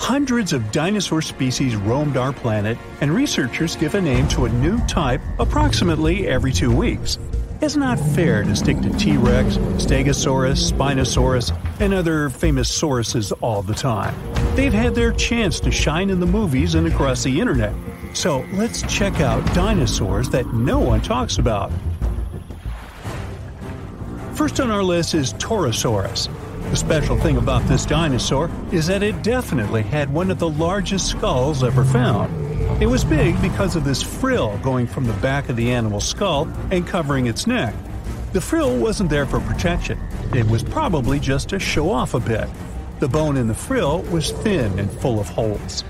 Hundreds of dinosaur species roamed our planet, and researchers give a name to a new type approximately every two weeks. It's not fair to stick to T Rex, Stegosaurus, Spinosaurus, and other famous sauruses all the time. They've had their chance to shine in the movies and across the internet. So let's check out dinosaurs that no one talks about. First on our list is Torosaurus. The special thing about this dinosaur is that it definitely had one of the largest skulls ever found. It was big because of this frill going from the back of the animal's skull and covering its neck. The frill wasn't there for protection, it was probably just to show off a bit. The bone in the frill was thin and full of holes.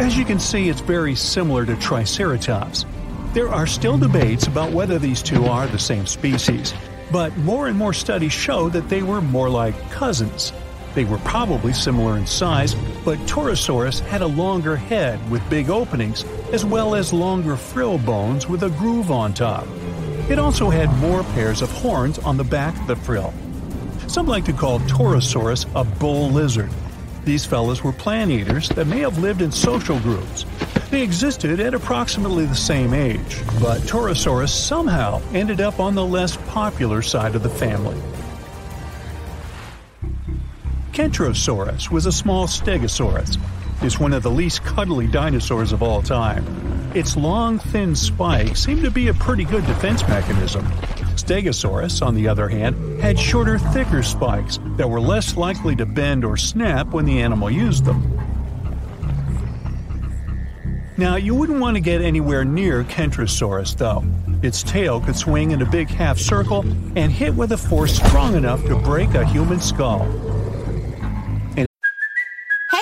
As you can see, it's very similar to Triceratops. There are still debates about whether these two are the same species, but more and more studies show that they were more like cousins. They were probably similar in size, but Torosaurus had a longer head with big openings, as well as longer frill bones with a groove on top. It also had more pairs of horns on the back of the frill. Some like to call Torosaurus a bull lizard. These fellas were plant eaters that may have lived in social groups. They existed at approximately the same age, but Torosaurus somehow ended up on the less popular side of the family. Kentrosaurus was a small stegosaurus. It's one of the least cuddly dinosaurs of all time. Its long, thin spikes seem to be a pretty good defense mechanism. Stegosaurus, on the other hand, had shorter, thicker spikes that were less likely to bend or snap when the animal used them. Now, you wouldn't want to get anywhere near Kentrosaurus, though. Its tail could swing in a big half circle and hit with a force strong enough to break a human skull.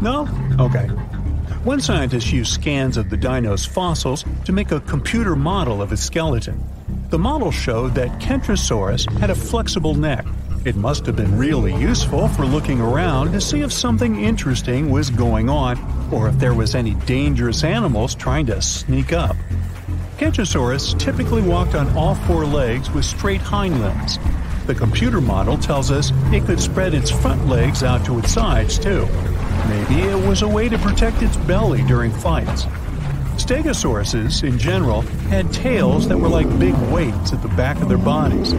No? Okay. One scientist used scans of the dino's fossils to make a computer model of its skeleton. The model showed that Kentrosaurus had a flexible neck. It must have been really useful for looking around to see if something interesting was going on or if there was any dangerous animals trying to sneak up. Kentrosaurus typically walked on all four legs with straight hind limbs. The computer model tells us it could spread its front legs out to its sides, too. Maybe it was a way to protect its belly during fights. Stegosauruses, in general, had tails that were like big weights at the back of their bodies.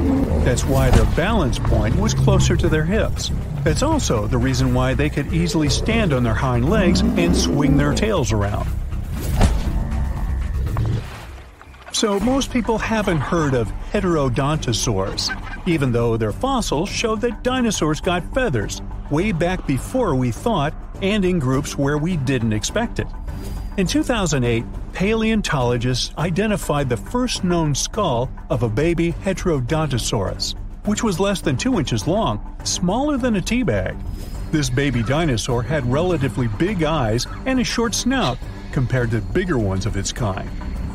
That's why their balance point was closer to their hips. That's also the reason why they could easily stand on their hind legs and swing their tails around. So most people haven't heard of Heterodontosaurs, even though their fossils show that dinosaurs got feathers way back before we thought and in groups where we didn't expect it. In 2008, paleontologists identified the first known skull of a baby Heterodontosaurus, which was less than 2 inches long, smaller than a tea bag. This baby dinosaur had relatively big eyes and a short snout compared to bigger ones of its kind.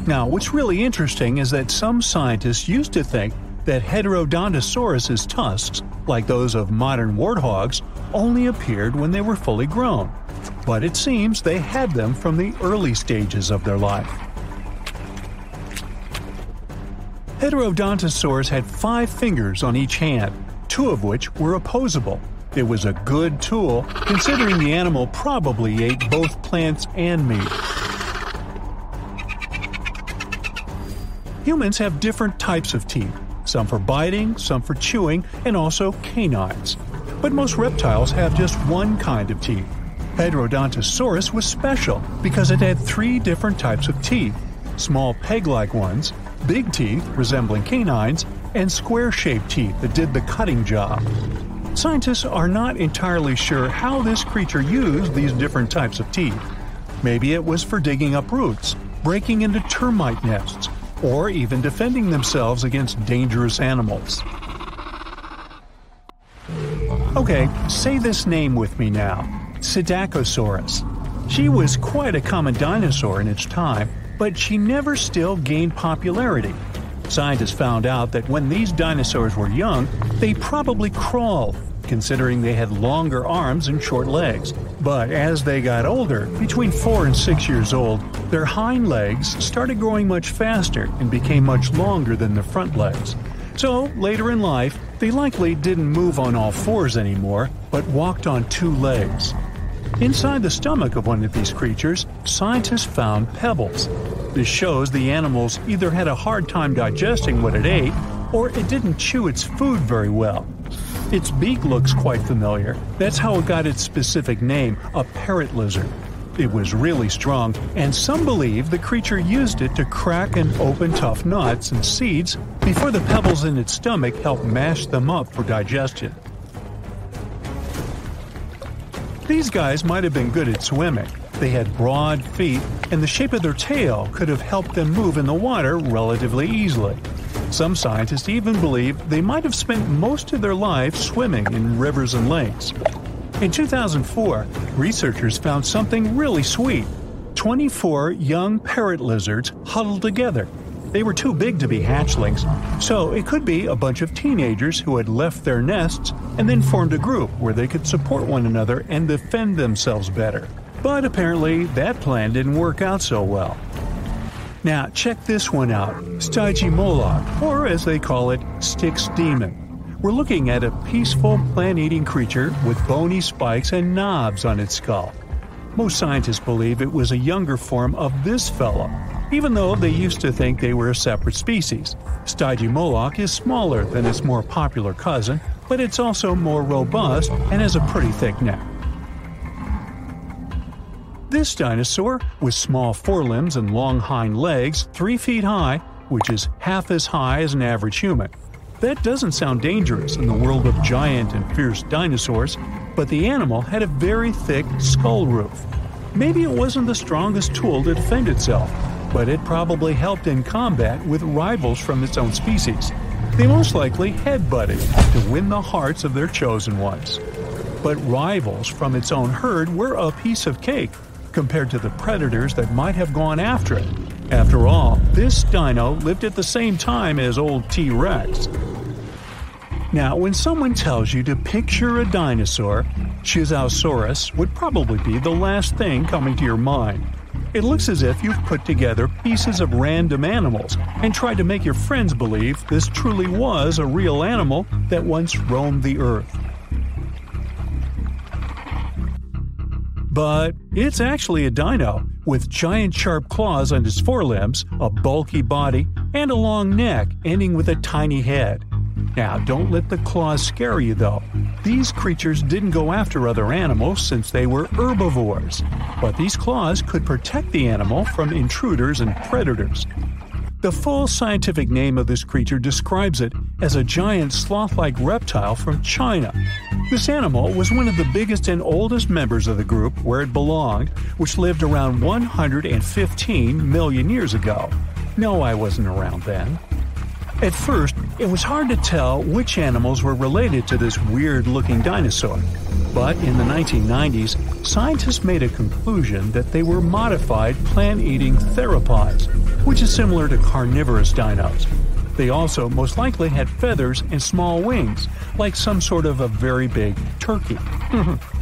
Now, what's really interesting is that some scientists used to think that Heterodontosaurus's tusks, like those of modern warthogs, only appeared when they were fully grown. But it seems they had them from the early stages of their life. Heterodontosaurs had five fingers on each hand, two of which were opposable. It was a good tool, considering the animal probably ate both plants and meat. Humans have different types of teeth, some for biting, some for chewing, and also canines. But most reptiles have just one kind of teeth. Heterodontosaurus was special because it had three different types of teeth small peg like ones, big teeth resembling canines, and square shaped teeth that did the cutting job. Scientists are not entirely sure how this creature used these different types of teeth. Maybe it was for digging up roots, breaking into termite nests, or even defending themselves against dangerous animals. Okay, say this name with me now Psittacosaurus. She was quite a common dinosaur in its time, but she never still gained popularity. Scientists found out that when these dinosaurs were young, they probably crawled, considering they had longer arms and short legs. But as they got older, between 4 and 6 years old, their hind legs started growing much faster and became much longer than their front legs. So, later in life, they likely didn't move on all fours anymore, but walked on two legs. Inside the stomach of one of these creatures, scientists found pebbles. This shows the animals either had a hard time digesting what it ate, or it didn't chew its food very well. Its beak looks quite familiar. That's how it got its specific name, a parrot lizard. It was really strong, and some believe the creature used it to crack and open tough nuts and seeds before the pebbles in its stomach helped mash them up for digestion. These guys might have been good at swimming. They had broad feet, and the shape of their tail could have helped them move in the water relatively easily. Some scientists even believe they might have spent most of their lives swimming in rivers and lakes. In 2004, researchers found something really sweet 24 young parrot lizards huddled together. They were too big to be hatchlings, so it could be a bunch of teenagers who had left their nests and then formed a group where they could support one another and defend themselves better. But apparently, that plan didn't work out so well. Now, check this one out Stygimoloch, or as they call it, Styx Demon. We're looking at a peaceful plant eating creature with bony spikes and knobs on its skull. Most scientists believe it was a younger form of this fellow, even though they used to think they were a separate species. Stygimoloch is smaller than its more popular cousin, but it's also more robust and has a pretty thick neck. This dinosaur, with small forelimbs and long hind legs, 3 feet high, which is half as high as an average human. That doesn't sound dangerous in the world of giant and fierce dinosaurs, but the animal had a very thick skull roof. Maybe it wasn't the strongest tool to defend itself, but it probably helped in combat with rivals from its own species. They most likely headbutted to win the hearts of their chosen ones. But rivals from its own herd were a piece of cake compared to the predators that might have gone after it. After all, this dino lived at the same time as old T Rex. Now, when someone tells you to picture a dinosaur, Chisaosaurus would probably be the last thing coming to your mind. It looks as if you've put together pieces of random animals and tried to make your friends believe this truly was a real animal that once roamed the earth. But it's actually a dino with giant sharp claws on its forelimbs, a bulky body, and a long neck ending with a tiny head. Now, don't let the claws scare you though. These creatures didn't go after other animals since they were herbivores, but these claws could protect the animal from intruders and predators. The full scientific name of this creature describes it as a giant sloth like reptile from China. This animal was one of the biggest and oldest members of the group where it belonged, which lived around 115 million years ago. No, I wasn't around then. At first, it was hard to tell which animals were related to this weird looking dinosaur. But in the 1990s, scientists made a conclusion that they were modified plant eating theropods, which is similar to carnivorous dinos. They also most likely had feathers and small wings, like some sort of a very big turkey.